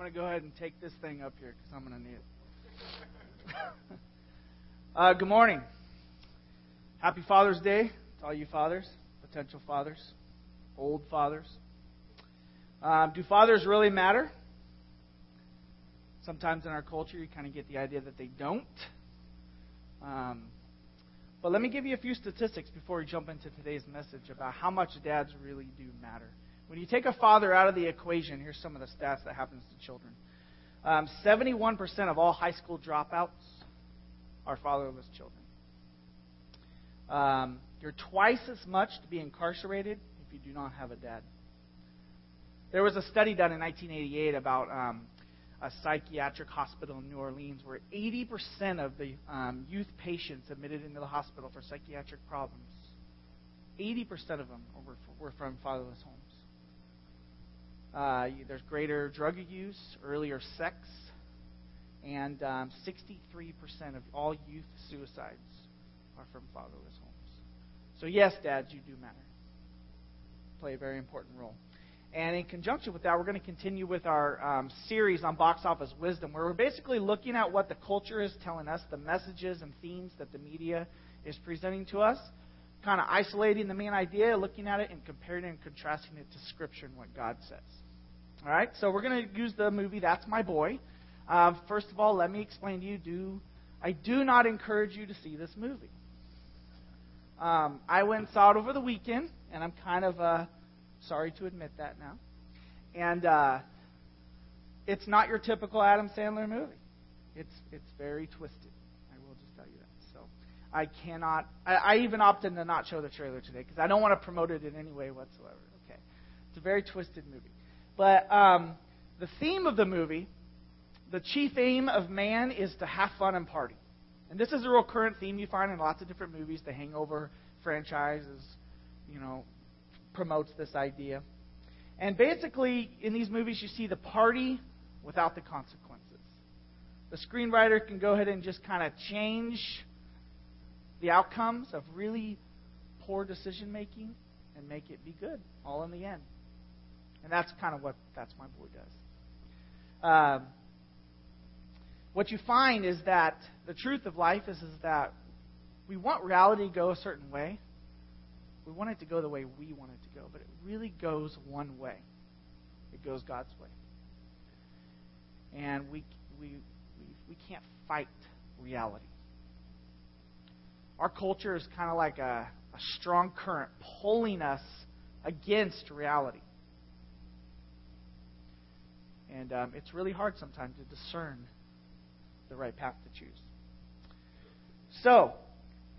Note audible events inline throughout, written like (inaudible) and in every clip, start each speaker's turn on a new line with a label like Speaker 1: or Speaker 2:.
Speaker 1: going to go ahead and take this thing up here because I'm going to need it. (laughs) uh, good morning. Happy Father's Day to all you fathers, potential fathers, old fathers. Um, do fathers really matter? Sometimes in our culture, you kind of get the idea that they don't. Um, but let me give you a few statistics before we jump into today's message about how much dads really do matter. When you take a father out of the equation, here's some of the stats that happens to children. Um, 71% of all high school dropouts are fatherless children. Um, you're twice as much to be incarcerated if you do not have a dad. There was a study done in 1988 about um, a psychiatric hospital in New Orleans where 80% of the um, youth patients admitted into the hospital for psychiatric problems, 80% of them were, were from fatherless homes. Uh, there's greater drug use, earlier sex, and um, 63% of all youth suicides are from fatherless homes. So, yes, dads, you do matter. Play a very important role. And in conjunction with that, we're going to continue with our um, series on box office wisdom, where we're basically looking at what the culture is telling us, the messages and themes that the media is presenting to us, kind of isolating the main idea, looking at it, and comparing and contrasting it to Scripture and what God says. All right, so we're going to use the movie That's My Boy. Uh, first of all, let me explain to you: do I do not encourage you to see this movie. Um, I went and saw it over the weekend, and I'm kind of uh, Sorry to admit that now. And uh, it's not your typical Adam Sandler movie. It's it's very twisted. I will just tell you that. So I cannot. I, I even opted to not show the trailer today because I don't want to promote it in any way whatsoever. Okay, it's a very twisted movie. But um, the theme of the movie, the chief aim of man is to have fun and party. And this is a real current theme you find in lots of different movies. The Hangover franchise is, you know, promotes this idea. And basically, in these movies, you see the party without the consequences. The screenwriter can go ahead and just kind of change the outcomes of really poor decision making and make it be good, all in the end. And that's kind of what That's My Boy does. Um, what you find is that the truth of life is, is that we want reality to go a certain way, we want it to go the way we want it to go, but it really goes one way. It goes God's way. And we, we, we, we can't fight reality. Our culture is kind of like a, a strong current pulling us against reality. And um, it's really hard sometimes to discern the right path to choose. So,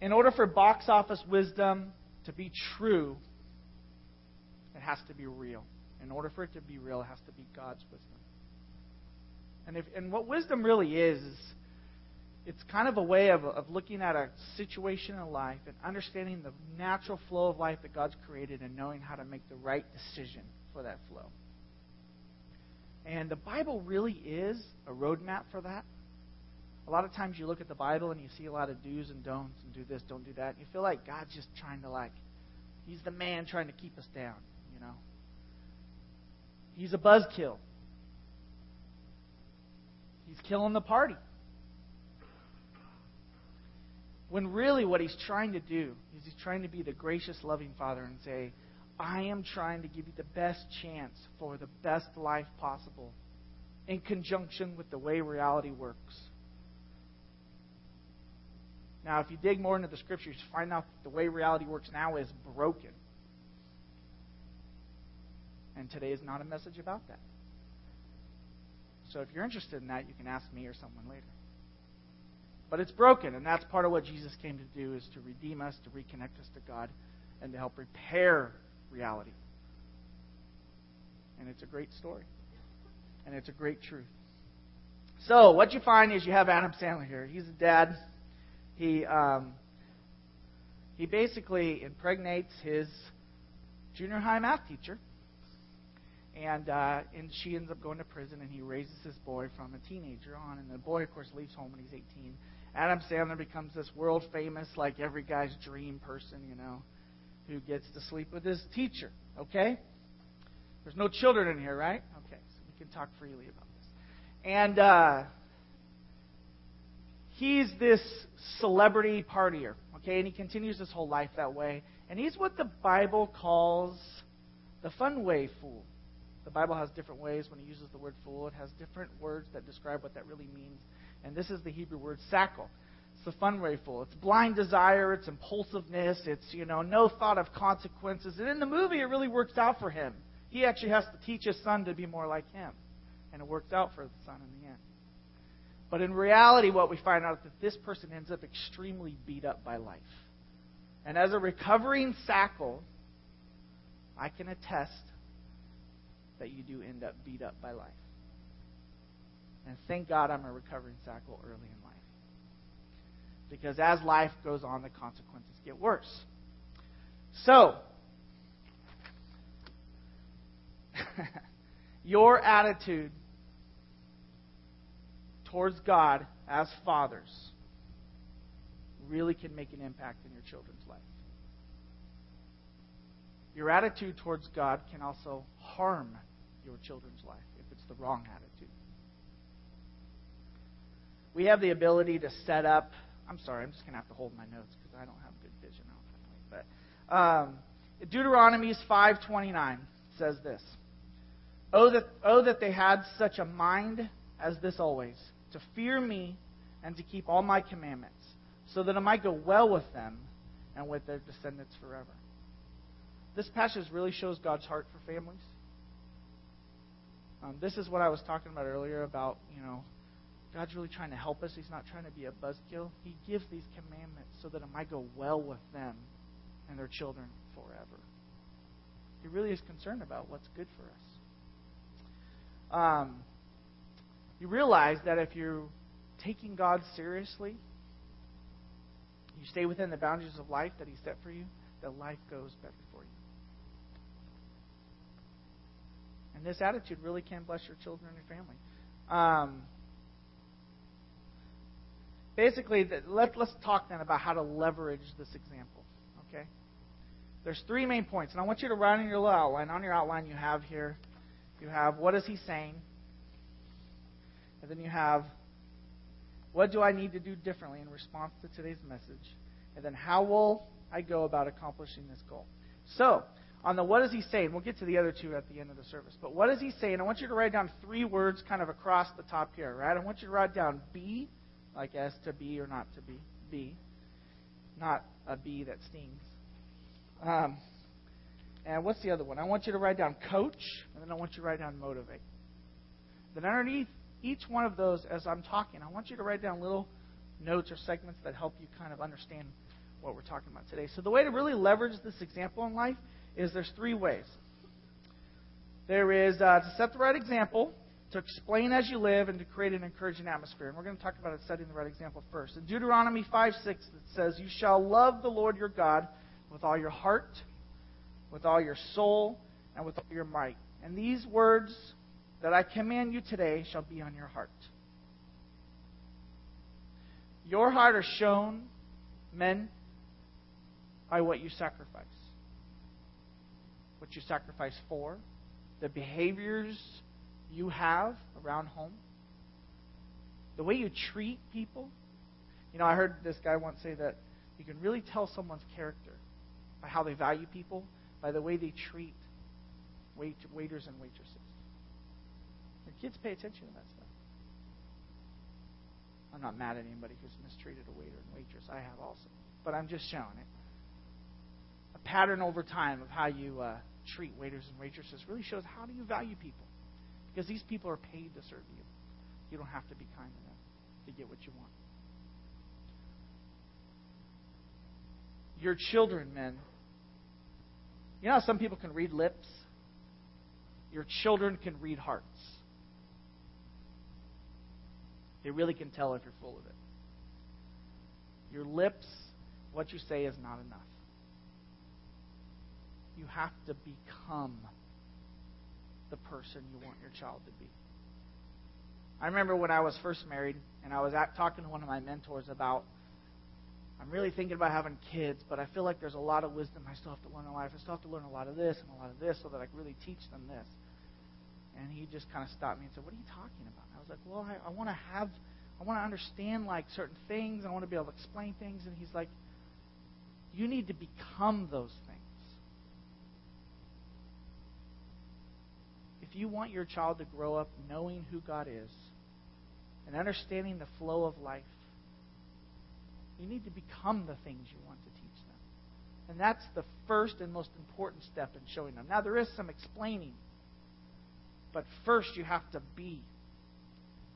Speaker 1: in order for box office wisdom to be true, it has to be real. In order for it to be real, it has to be God's wisdom. And, if, and what wisdom really is, is it's kind of a way of, of looking at a situation in life and understanding the natural flow of life that God's created and knowing how to make the right decision for that flow. And the Bible really is a roadmap for that. A lot of times you look at the Bible and you see a lot of do's and don'ts and do this, don't do that. And you feel like God's just trying to like, He's the man trying to keep us down, you know. He's a buzzkill. He's killing the party. When really what he's trying to do is he's trying to be the gracious, loving Father and say, I am trying to give you the best chance for the best life possible in conjunction with the way reality works. Now, if you dig more into the scriptures, you find out that the way reality works now is broken. And today is not a message about that. So if you're interested in that, you can ask me or someone later. But it's broken, and that's part of what Jesus came to do is to redeem us, to reconnect us to God, and to help repair reality. And it's a great story. And it's a great truth. So, what you find is you have Adam Sandler here. He's a dad he um, he basically impregnates his junior high math teacher, and uh, and she ends up going to prison, and he raises his boy from a teenager on, and the boy, of course, leaves home when he's 18. Adam Sandler becomes this world famous, like every guy's dream person, you know, who gets to sleep with his teacher. Okay? There's no children in here, right? Okay, so we can talk freely about this. And uh, he's this celebrity partier, okay? And he continues his whole life that way. And he's what the Bible calls the fun way fool. The Bible has different ways when it uses the word fool. It has different words that describe what that really means. And this is the Hebrew word sackle. It's the fun way. It's blind desire. It's impulsiveness. It's, you know, no thought of consequences. And in the movie, it really works out for him. He actually has to teach his son to be more like him. And it works out for the son in the end. But in reality, what we find out is that this person ends up extremely beat up by life. And as a recovering sackle, I can attest that you do end up beat up by life. And thank God I'm a recovering sackle early in. Because as life goes on, the consequences get worse. So, (laughs) your attitude towards God as fathers really can make an impact in your children's life. Your attitude towards God can also harm your children's life if it's the wrong attitude. We have the ability to set up. I'm sorry, I'm just going to have to hold my notes because I don't have good vision out But um, Deuteronomy's 5:29 says this: "Oh that oh that they had such a mind as this always, to fear me and to keep all my commandments, so that it might go well with them and with their descendants forever." This passage really shows God's heart for families. Um, this is what I was talking about earlier about, you know, God's really trying to help us. He's not trying to be a buzzkill. He gives these commandments so that it might go well with them and their children forever. He really is concerned about what's good for us. Um, you realize that if you're taking God seriously, you stay within the boundaries of life that He set for you, that life goes better for you. And this attitude really can bless your children and your family. Um, basically, let, let's talk then about how to leverage this example. Okay? There's three main points, and I want you to write in your little outline. On your outline, you have here, you have what is he saying, and then you have what do I need to do differently in response to today's message, and then how will I go about accomplishing this goal. So, on the what is he saying, we'll get to the other two at the end of the service. But what is he saying? I want you to write down three words kind of across the top here, right? I want you to write down be, like S to be or not to be, be, not a bee that stings. Um, and what's the other one? I want you to write down coach, and then I want you to write down motivate. Then underneath each one of those, as I'm talking, I want you to write down little notes or segments that help you kind of understand what we're talking about today. So the way to really leverage this example in life is there's three ways. There is uh, to set the right example, to explain as you live, and to create an encouraging atmosphere. And we're going to talk about it setting the right example first. In Deuteronomy 5 6, it says, You shall love the Lord your God with all your heart, with all your soul, and with all your might. And these words that I command you today shall be on your heart. Your heart is shown, men, by what you sacrifice what you sacrifice for, the behaviors you have around home, the way you treat people. You know, I heard this guy once say that you can really tell someone's character by how they value people, by the way they treat wait, waiters and waitresses. Your kids pay attention to that stuff. I'm not mad at anybody who's mistreated a waiter and waitress. I have also. But I'm just showing it. A pattern over time of how you uh, treat waiters and waitresses really shows how do you value people. Because these people are paid to serve you. You don't have to be kind to them to get what you want. Your children, men. You know how some people can read lips? Your children can read hearts. They really can tell if you're full of it. Your lips, what you say is not enough you have to become the person you want your child to be. I remember when I was first married, and I was at, talking to one of my mentors about, I'm really thinking about having kids, but I feel like there's a lot of wisdom I still have to learn in life. I still have to learn a lot of this and a lot of this so that I can really teach them this. And he just kind of stopped me and said, What are you talking about? And I was like, Well, I, I want to have, I want to understand like certain things. I want to be able to explain things. And he's like, You need to become those things. If you want your child to grow up knowing who God is and understanding the flow of life, you need to become the things you want to teach them. And that's the first and most important step in showing them. Now, there is some explaining, but first you have to be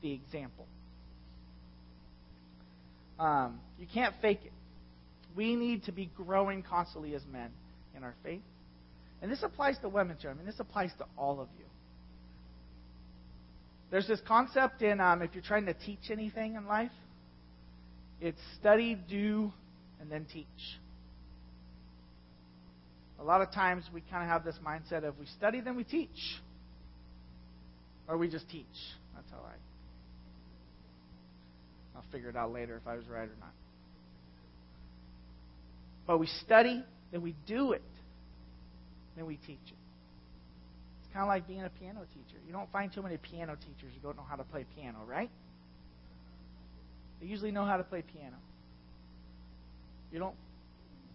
Speaker 1: the example. Um, you can't fake it. We need to be growing constantly as men in our faith. And this applies to women too. I mean, this applies to all of you. There's this concept in um, if you're trying to teach anything in life, it's study, do, and then teach. A lot of times we kind of have this mindset of we study, then we teach. Or we just teach. That's how I. I'll figure it out later if I was right or not. But we study, then we do it, then we teach it. Kind of like being a piano teacher. You don't find too many piano teachers who don't know how to play piano, right? They usually know how to play piano. You don't,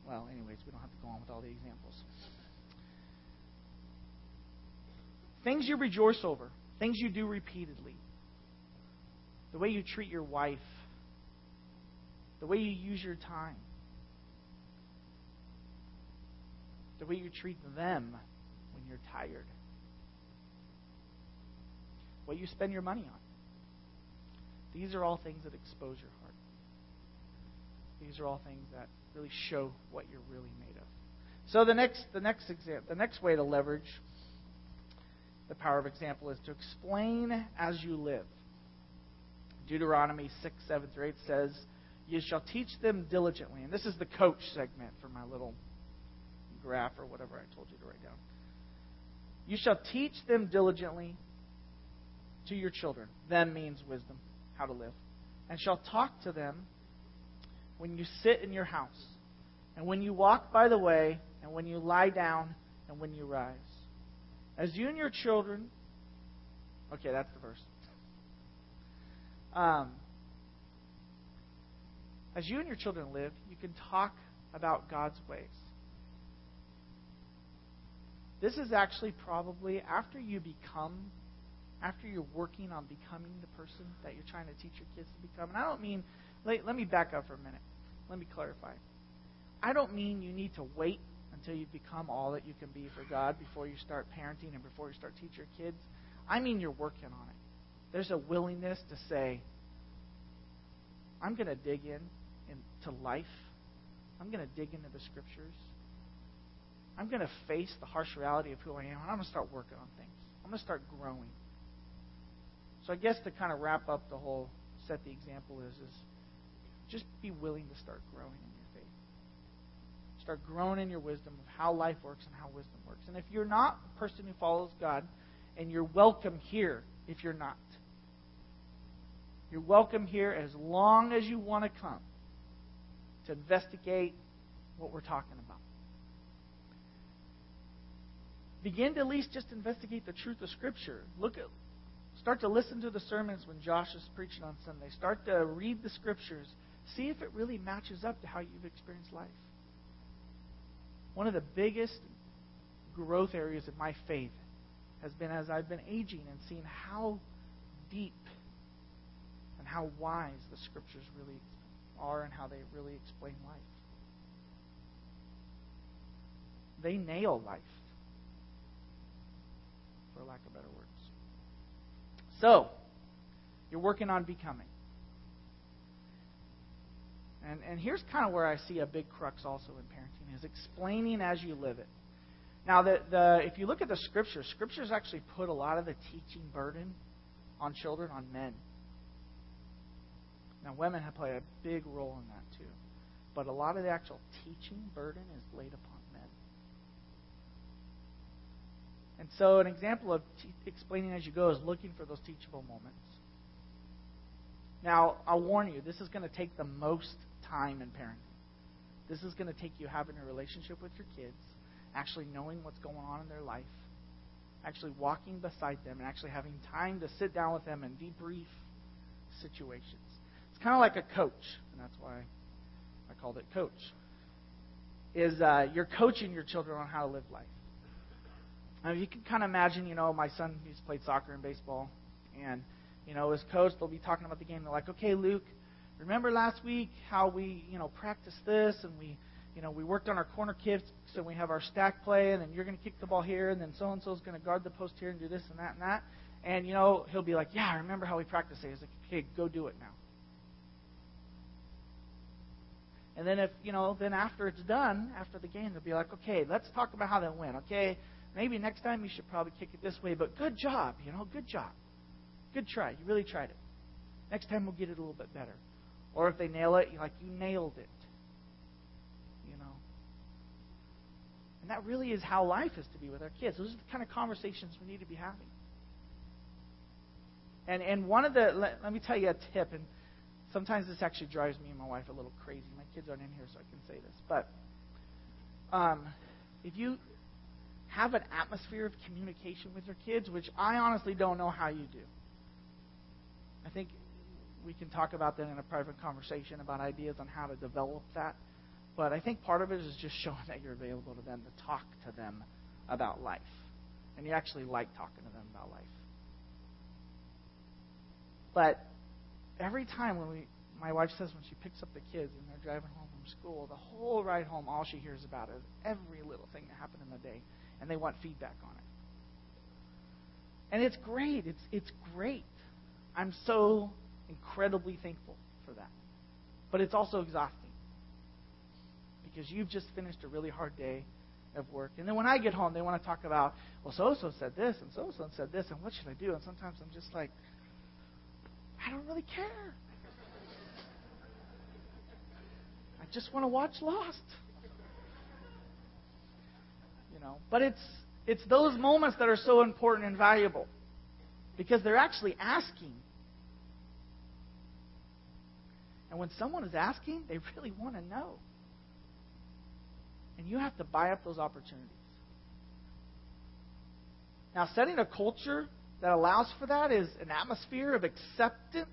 Speaker 1: well, anyways, we don't have to go on with all the examples. Things you rejoice over, things you do repeatedly, the way you treat your wife, the way you use your time, the way you treat them when you're tired, what you spend your money on. These are all things that expose your heart. These are all things that really show what you're really made of. So the next the next example the next way to leverage the power of example is to explain as you live. Deuteronomy 6, 7 through 8 says, You shall teach them diligently. And this is the coach segment for my little graph or whatever I told you to write down. You shall teach them diligently to your children. Them means wisdom how to live, and shall talk to them when you sit in your house, and when you walk by the way, and when you lie down, and when you rise. As you and your children, okay, that's the verse. Um, as you and your children live, you can talk about God's ways. This is actually probably after you become after you're working on becoming the person that you're trying to teach your kids to become. And I don't mean, let, let me back up for a minute. Let me clarify. I don't mean you need to wait until you become all that you can be for God before you start parenting and before you start teaching your kids. I mean you're working on it. There's a willingness to say, I'm going to dig in into life. I'm going to dig into the scriptures. I'm going to face the harsh reality of who I am. I'm going to start working on things. I'm going to start growing. So I guess to kind of wrap up the whole set the example is is just be willing to start growing in your faith. Start growing in your wisdom of how life works and how wisdom works. And if you're not a person who follows God, and you're welcome here if you're not. You're welcome here as long as you want to come to investigate what we're talking about. Begin to at least just investigate the truth of Scripture. Look at Start to listen to the sermons when Josh is preaching on Sunday. Start to read the scriptures. See if it really matches up to how you've experienced life. One of the biggest growth areas of my faith has been as I've been aging and seeing how deep and how wise the scriptures really are and how they really explain life. They nail life, for lack of a better words. So, you're working on becoming. And, and here's kind of where I see a big crux also in parenting is explaining as you live it. Now, the, the, if you look at the scriptures, scriptures actually put a lot of the teaching burden on children, on men. Now, women have played a big role in that too. But a lot of the actual teaching burden is laid upon And so, an example of te- explaining as you go is looking for those teachable moments. Now, I'll warn you, this is going to take the most time in parenting. This is going to take you having a relationship with your kids, actually knowing what's going on in their life, actually walking beside them and actually having time to sit down with them and debrief situations. It's kind of like a coach, and that's why I called it coach. Is uh, you're coaching your children on how to live life. Now, you can kind of imagine, you know, my son he's played soccer and baseball, and you know, as coach, they'll be talking about the game. They're like, "Okay, Luke, remember last week how we, you know, practiced this and we, you know, we worked on our corner kicks and we have our stack play, and then you're going to kick the ball here, and then so and so is going to guard the post here and do this and that and that." And you know, he'll be like, "Yeah, I remember how we practiced it." He's like, "Okay, go do it now." And then if you know, then after it's done, after the game, they'll be like, "Okay, let's talk about how that went." Okay, maybe next time you should probably kick it this way, but good job, you know, good job. Good try. You really tried it. Next time we'll get it a little bit better. Or if they nail it, you're like, you nailed it. You know? And that really is how life is to be with our kids. Those are the kind of conversations we need to be having. And and one of the let, let me tell you a tip, and sometimes this actually drives me and my wife a little crazy. My kids aren't in here, so I can say this. But um, if you have an atmosphere of communication with your kids, which I honestly don't know how you do. I think we can talk about that in a private conversation about ideas on how to develop that. But I think part of it is just showing that you're available to them to talk to them about life. And you actually like talking to them about life. But every time when we, my wife says when she picks up the kids and they're driving home from school, the whole ride home, all she hears about is every little thing that happened in the day, and they want feedback on it. And it's great. It's it's great. I'm so incredibly thankful for that. But it's also exhausting because you've just finished a really hard day of work. And then when I get home, they want to talk about, well, so so said this, and so so said this, and what should I do? And sometimes I'm just like, I don't really care. I just want to watch Lost. You know, but it's it's those moments that are so important and valuable because they're actually asking. And when someone is asking, they really want to know. And you have to buy up those opportunities. Now, setting a culture that allows for that is an atmosphere of acceptance.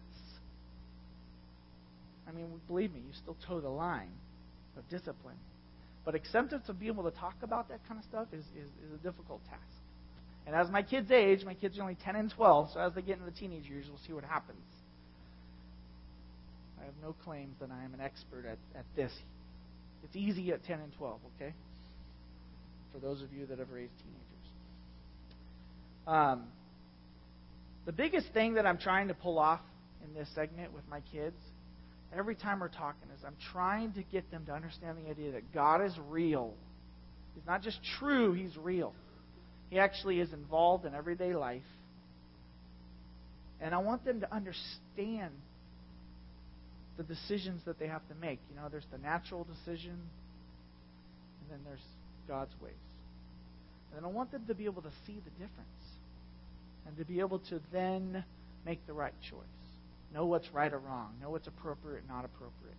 Speaker 1: I mean, believe me, you still toe the line of discipline. But acceptance of being able to talk about that kind of stuff is, is, is a difficult task. And as my kids age, my kids are only 10 and 12, so as they get into the teenage years, we'll see what happens. I have no claims that I am an expert at, at this. It's easy at 10 and 12, okay? For those of you that have raised teenagers. Um, the biggest thing that I'm trying to pull off in this segment with my kids, every time we're talking, is I'm trying to get them to understand the idea that God is real. He's not just true, He's real. He actually is involved in everyday life. And I want them to understand the decisions that they have to make. You know, there's the natural decision, and then there's God's ways. And I want them to be able to see the difference and to be able to then make the right choice. Know what's right or wrong. Know what's appropriate, and not appropriate.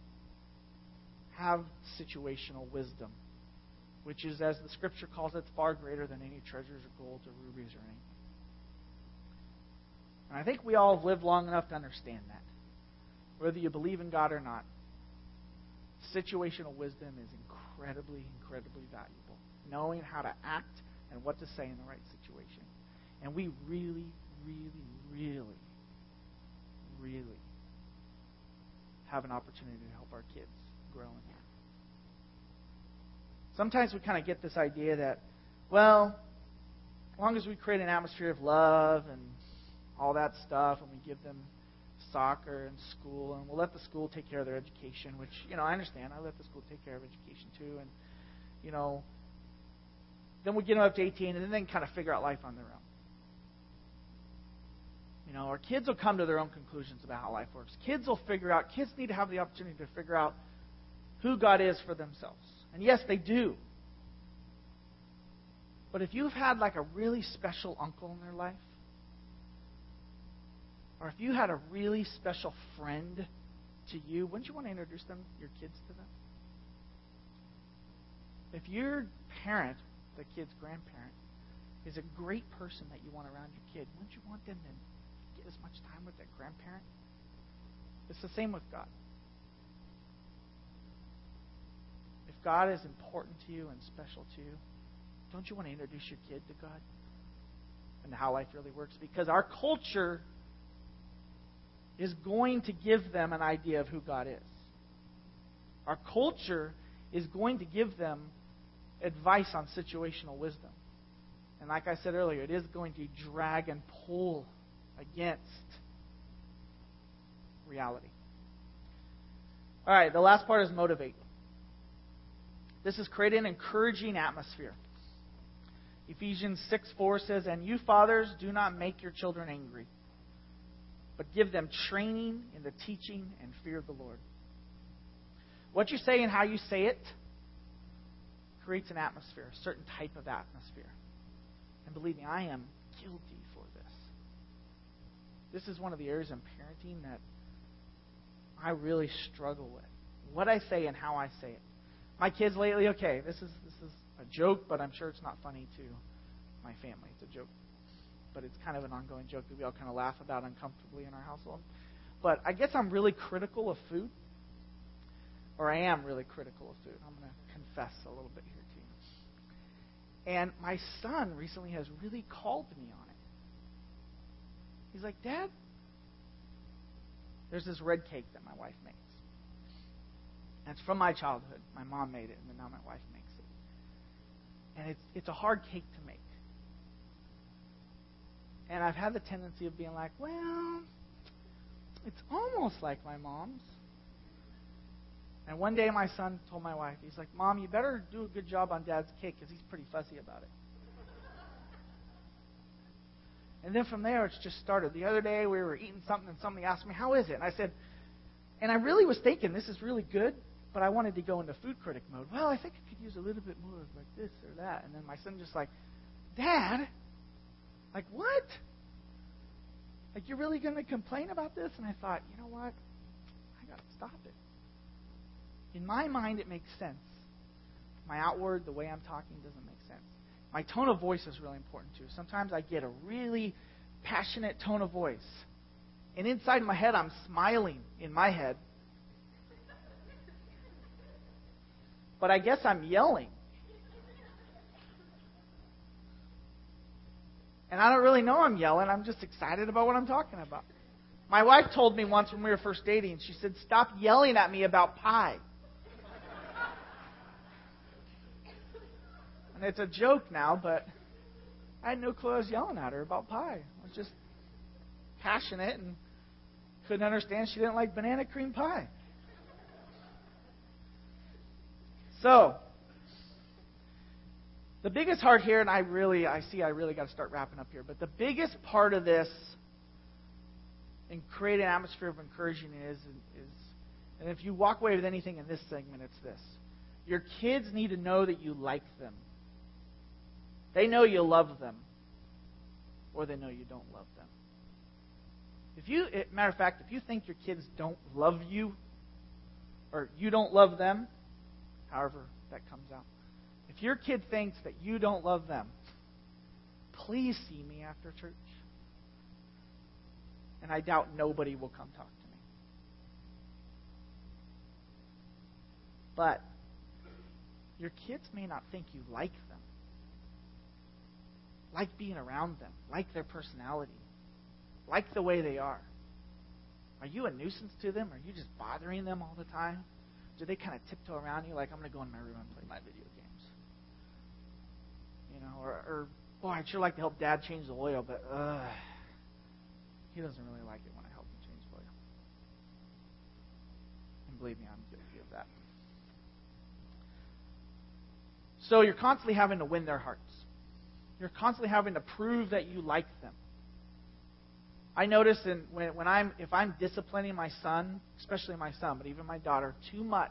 Speaker 1: Have situational wisdom which is, as the scripture calls it, far greater than any treasures of gold or rubies or anything. And I think we all have lived long enough to understand that. Whether you believe in God or not, situational wisdom is incredibly, incredibly valuable. Knowing how to act and what to say in the right situation. And we really, really, really, really have an opportunity to help our kids grow in that sometimes we kind of get this idea that, well, as long as we create an atmosphere of love and all that stuff, and we give them soccer and school, and we'll let the school take care of their education, which, you know, I understand. I let the school take care of education too. And, you know, then we get them up to 18, and then they can kind of figure out life on their own. You know, our kids will come to their own conclusions about how life works. Kids will figure out, kids need to have the opportunity to figure out who God is for themselves. And yes, they do. But if you've had like a really special uncle in their life, or if you had a really special friend to you, wouldn't you want to introduce them, your kids to them? If your parent, the kid's grandparent, is a great person that you want around your kid, wouldn't you want them to as much time with their grandparent? It's the same with God. If God is important to you and special to you, don't you want to introduce your kid to God and how life really works? Because our culture is going to give them an idea of who God is. Our culture is going to give them advice on situational wisdom. And like I said earlier, it is going to drag and pull against reality. All right, the last part is motivate. This is create an encouraging atmosphere. Ephesians 6 4 says, And you fathers, do not make your children angry, but give them training in the teaching and fear of the Lord. What you say and how you say it creates an atmosphere, a certain type of atmosphere. And believe me, I am guilty. This is one of the areas in parenting that I really struggle with. What I say and how I say it. My kids lately, okay, this is this is a joke, but I'm sure it's not funny to my family. It's a joke. But it's kind of an ongoing joke that we all kind of laugh about uncomfortably in our household. But I guess I'm really critical of food. Or I am really critical of food. I'm going to confess a little bit here to you. And my son recently has really called me on. He's like, Dad, there's this red cake that my wife makes. And it's from my childhood. My mom made it, and then now my wife makes it. And it's, it's a hard cake to make. And I've had the tendency of being like, well, it's almost like my mom's. And one day my son told my wife, he's like, Mom, you better do a good job on Dad's cake because he's pretty fussy about it. And then from there, it's just started. The other day, we were eating something, and somebody asked me, How is it? And I said, And I really was thinking, this is really good, but I wanted to go into food critic mode. Well, I think I could use a little bit more of like this or that. And then my son just like, Dad, like what? Like you're really going to complain about this? And I thought, you know what? I got to stop it. In my mind, it makes sense. My outward, the way I'm talking, doesn't make. My tone of voice is really important too. Sometimes I get a really passionate tone of voice. And inside my head, I'm smiling in my head. But I guess I'm yelling. And I don't really know I'm yelling. I'm just excited about what I'm talking about. My wife told me once when we were first dating, she said, Stop yelling at me about pie. And it's a joke now, but I had no clue I was yelling at her about pie. I was just passionate and couldn't understand she didn't like banana cream pie. So, the biggest part here, and I really, I see I really got to start wrapping up here, but the biggest part of this in creating an atmosphere of encouraging is, is, and if you walk away with anything in this segment, it's this. Your kids need to know that you like them. They know you love them, or they know you don't love them. If you, eh, matter of fact, if you think your kids don't love you, or you don't love them, however that comes out, if your kid thinks that you don't love them, please see me after church. And I doubt nobody will come talk to me. But your kids may not think you like them like being around them, like their personality, like the way they are? Are you a nuisance to them? Are you just bothering them all the time? Do they kind of tiptoe around you like, I'm going to go in my room and play my video games? You know, or, or boy, I'd sure like to help dad change the oil, but uh, he doesn't really like it when I help him change the oil. And believe me, I'm guilty of that. So you're constantly having to win their hearts. You're constantly having to prove that you like them. I notice in, when, when I'm if I'm disciplining my son, especially my son, but even my daughter, too much,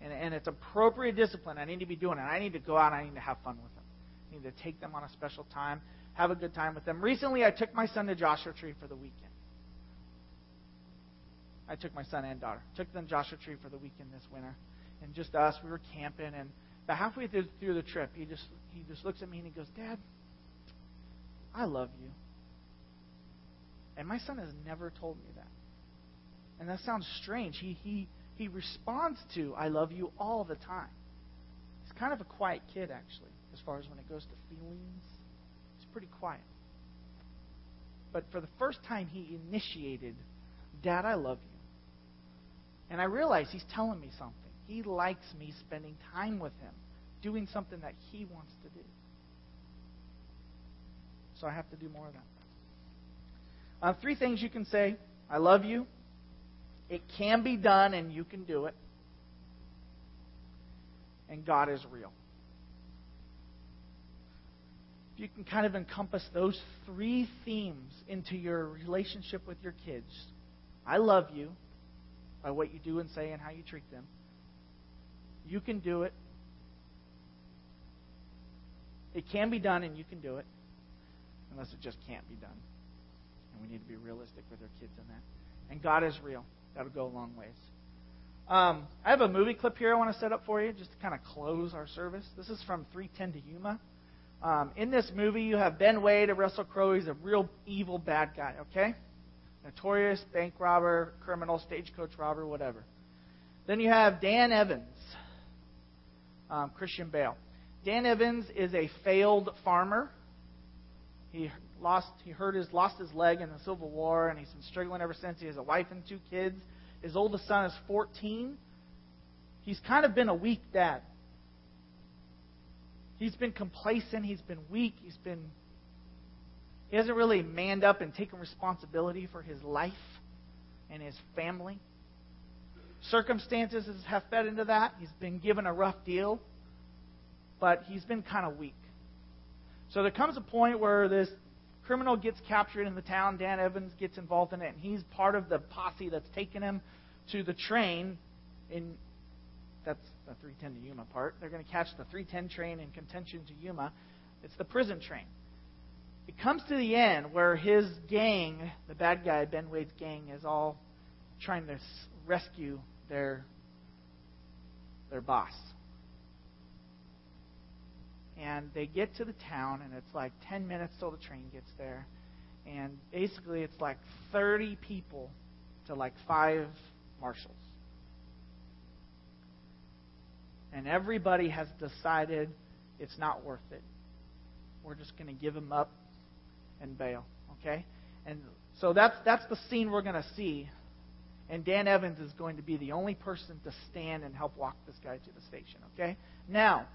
Speaker 1: and, and it's appropriate discipline, I need to be doing it. I need to go out. I need to have fun with them. I need to take them on a special time, have a good time with them. Recently, I took my son to Joshua Tree for the weekend. I took my son and daughter. Took them to Joshua Tree for the weekend this winter, and just us. We were camping, and about halfway through, through the trip, he just he just looks at me and he goes, Dad, I love you. And my son has never told me that. And that sounds strange. He, he, he responds to, I love you all the time. He's kind of a quiet kid, actually, as far as when it goes to feelings. He's pretty quiet. But for the first time, he initiated, Dad, I love you. And I realize he's telling me something. He likes me spending time with him, doing something that he wants to do. So I have to do more of that. Uh, three things you can say I love you. It can be done, and you can do it. And God is real. If you can kind of encompass those three themes into your relationship with your kids I love you by what you do and say and how you treat them. You can do it. It can be done, and you can do it, unless it just can't be done. And we need to be realistic with our kids on that. And God is real. That'll go a long ways. Um, I have a movie clip here I want to set up for you just to kind of close our service. This is from 310 to Yuma. Um, in this movie, you have Ben Wade and Russell Crowe. He's a real evil bad guy, okay? Notorious bank robber, criminal, stagecoach robber, whatever. Then you have Dan Evans, um, Christian Bale. Dan Evans is a failed farmer. He lost he hurt his lost his leg in the Civil War, and he's been struggling ever since. He has a wife and two kids. His oldest son is 14. He's kind of been a weak dad. He's been complacent. He's been weak. He's been he hasn't really manned up and taken responsibility for his life and his family. Circumstances have fed into that. He's been given a rough deal, but he's been kind of weak. So there comes a point where this criminal gets captured in the town. Dan Evans gets involved in it, and he's part of the posse that's taken him to the train. In that's the 310 to Yuma part. They're going to catch the 310 train in contention to Yuma. It's the prison train. It comes to the end where his gang, the bad guy, Ben Wade's gang, is all trying to rescue their their boss. And they get to the town, and it's like 10 minutes till the train gets there. And basically, it's like 30 people to like five marshals. And everybody has decided it's not worth it. We're just going to give him up and bail. Okay? And so that's that's the scene we're going to see and Dan Evans is going to be the only person to stand and help walk this guy to the station. Okay? Now,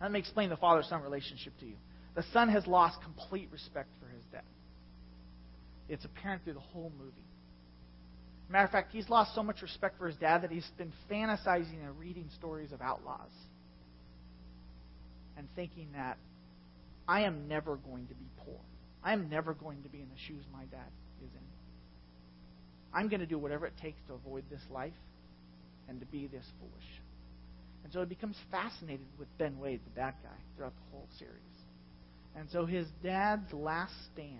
Speaker 1: let me explain the father son relationship to you. The son has lost complete respect for his dad. It's apparent through the whole movie. Matter of fact, he's lost so much respect for his dad that he's been fantasizing and reading stories of outlaws and thinking that I am never going to be poor. I am never going to be in the shoes of my dad I'm going to do whatever it takes to avoid this life and to be this foolish. And so he becomes fascinated with Ben Wade, the bad guy, throughout the whole series. And so his dad's last stand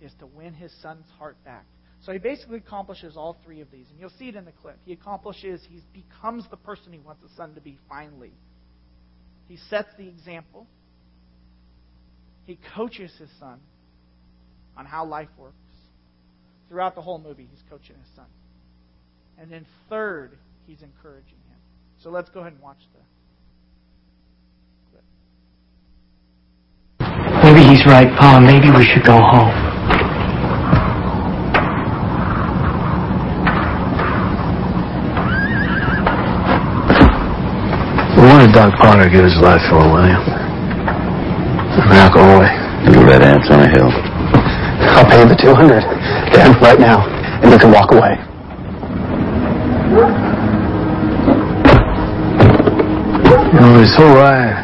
Speaker 1: is to win his son's heart back. So he basically accomplishes all three of these. And you'll see it in the clip. He accomplishes, he becomes the person he wants his son to be finally. He sets the example. He coaches his son on how life works. Throughout the whole movie, he's coaching his son. And then third, he's encouraging him. So let's go ahead and watch the
Speaker 2: clip. Maybe he's right, Pa. Maybe we should go home.
Speaker 3: What did Doc Potter give his life for, William? McElroy.
Speaker 4: And the red ants on a hill.
Speaker 2: I'll pay you the 200. Dan, right now. And you can walk away.
Speaker 3: You know, his whole life,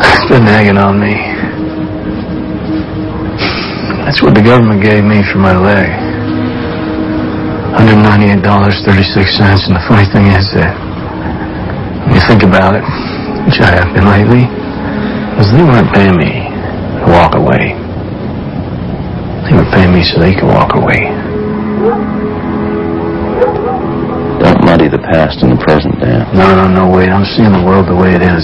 Speaker 3: it's been hanging on me. That's what the government gave me for my leg. $198.36. And the funny thing is that when you think about it, which I have been lately, is they weren't paying me to walk away. They were paying me so they can walk away.
Speaker 4: Don't muddy the past and the present, Dan.
Speaker 3: No, no, no, wait. I'm seeing the world the way it is.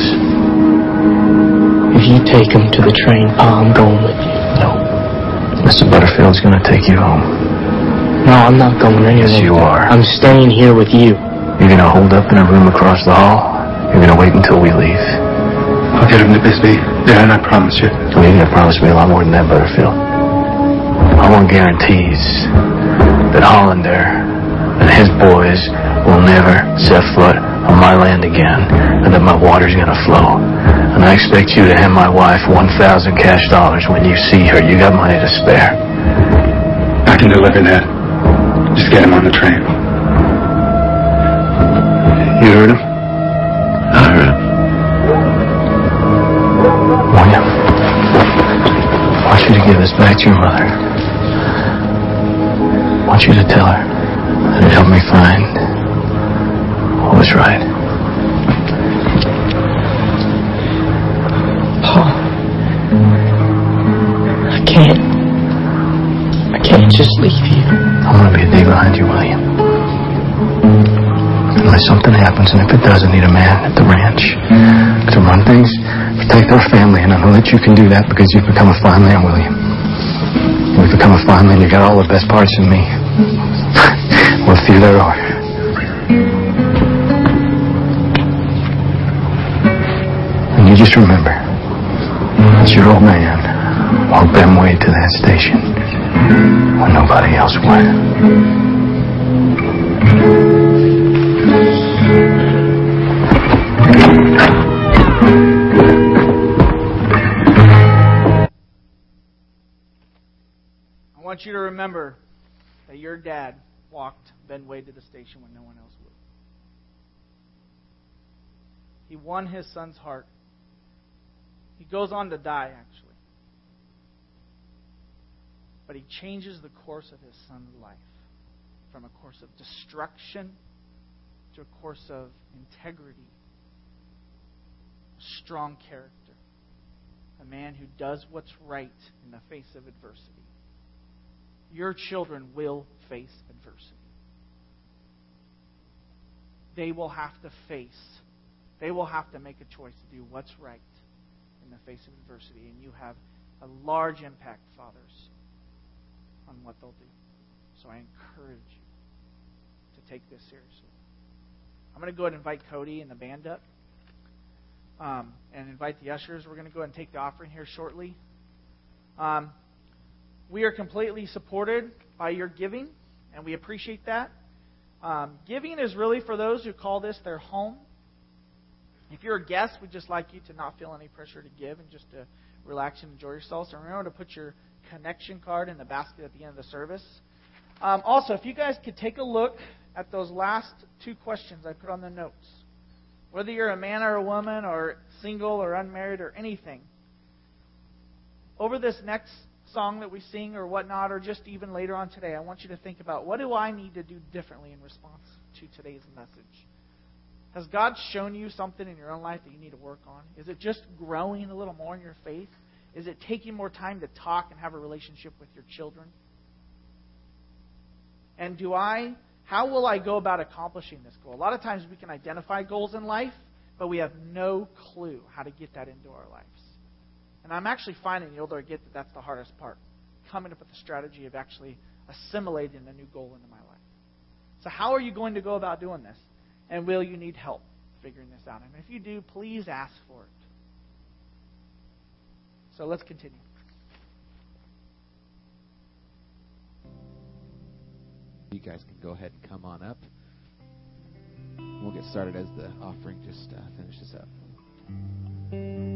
Speaker 3: If
Speaker 5: you take him to the train, Pa, I'm going with you.
Speaker 3: No. Mr. Butterfield's gonna take you home.
Speaker 5: No, I'm not going anywhere.
Speaker 3: Yes, you are.
Speaker 5: I'm staying here with you.
Speaker 3: You're gonna hold up in a room across the hall. You're gonna wait until we leave.
Speaker 2: I'll get him to Bisbee. Darren, I promise you.
Speaker 3: Well, you're gonna promise me a lot more than that, Butterfield. I want guarantees that Hollander and his boys will never set foot on my land again, and that my water's gonna flow. And I expect you to hand my wife 1,000 cash dollars when you see her. You got money to spare.
Speaker 2: I can deliver that. Just get him on the train. You heard him?
Speaker 4: I heard him.
Speaker 3: William, I want you to give this back to your mother. I want you to tell her that it helped me find what was right.
Speaker 5: Pa, I can't. I can't just leave you.
Speaker 3: I'm gonna be a day behind you, William. Unless something happens, and if it does, I need a man at the ranch to run things, protect our family, and I know that you can do that because you've become a fine man, William. You've become a fine man. You've got all the best parts in me. Well, few there are. And you just remember, that your old man walked Ben Wade to that station when nobody else would.
Speaker 1: I want you to remember that your dad walked Ben Wade to the station when no one else would. He won his son's heart. He goes on to die, actually. But he changes the course of his son's life from a course of destruction to a course of integrity, strong character, a man who does what's right in the face of adversity. Your children will face adversity. They will have to face, they will have to make a choice to do what's right in the face of adversity. And you have a large impact, fathers, on what they'll do. So I encourage you to take this seriously. I'm going to go ahead and invite Cody and the band up um, and invite the ushers. We're going to go ahead and take the offering here shortly. Um, we are completely supported by your giving, and we appreciate that. Um, giving is really for those who call this their home. If you're a guest, we'd just like you to not feel any pressure to give and just to relax and enjoy yourselves. And remember to put your connection card in the basket at the end of the service. Um, also, if you guys could take a look at those last two questions I put on the notes, whether you're a man or a woman, or single or unmarried or anything, over this next song that we sing or whatnot, or just even later on today, I want you to think about what do I need to do differently in response to today's message? Has God shown you something in your own life that you need to work on? Is it just growing a little more in your faith? Is it taking more time to talk and have a relationship with your children? And do I, how will I go about accomplishing this goal? A lot of times we can identify goals in life, but we have no clue how to get that into our lives. And I'm actually finding the older I get that that's the hardest part. Coming up with the strategy of actually assimilating a new goal into my life. So, how are you going to go about doing this? And will you need help figuring this out? And if you do, please ask for it. So, let's continue.
Speaker 6: You guys can go ahead and come on up. We'll get started as the offering just uh, finishes up.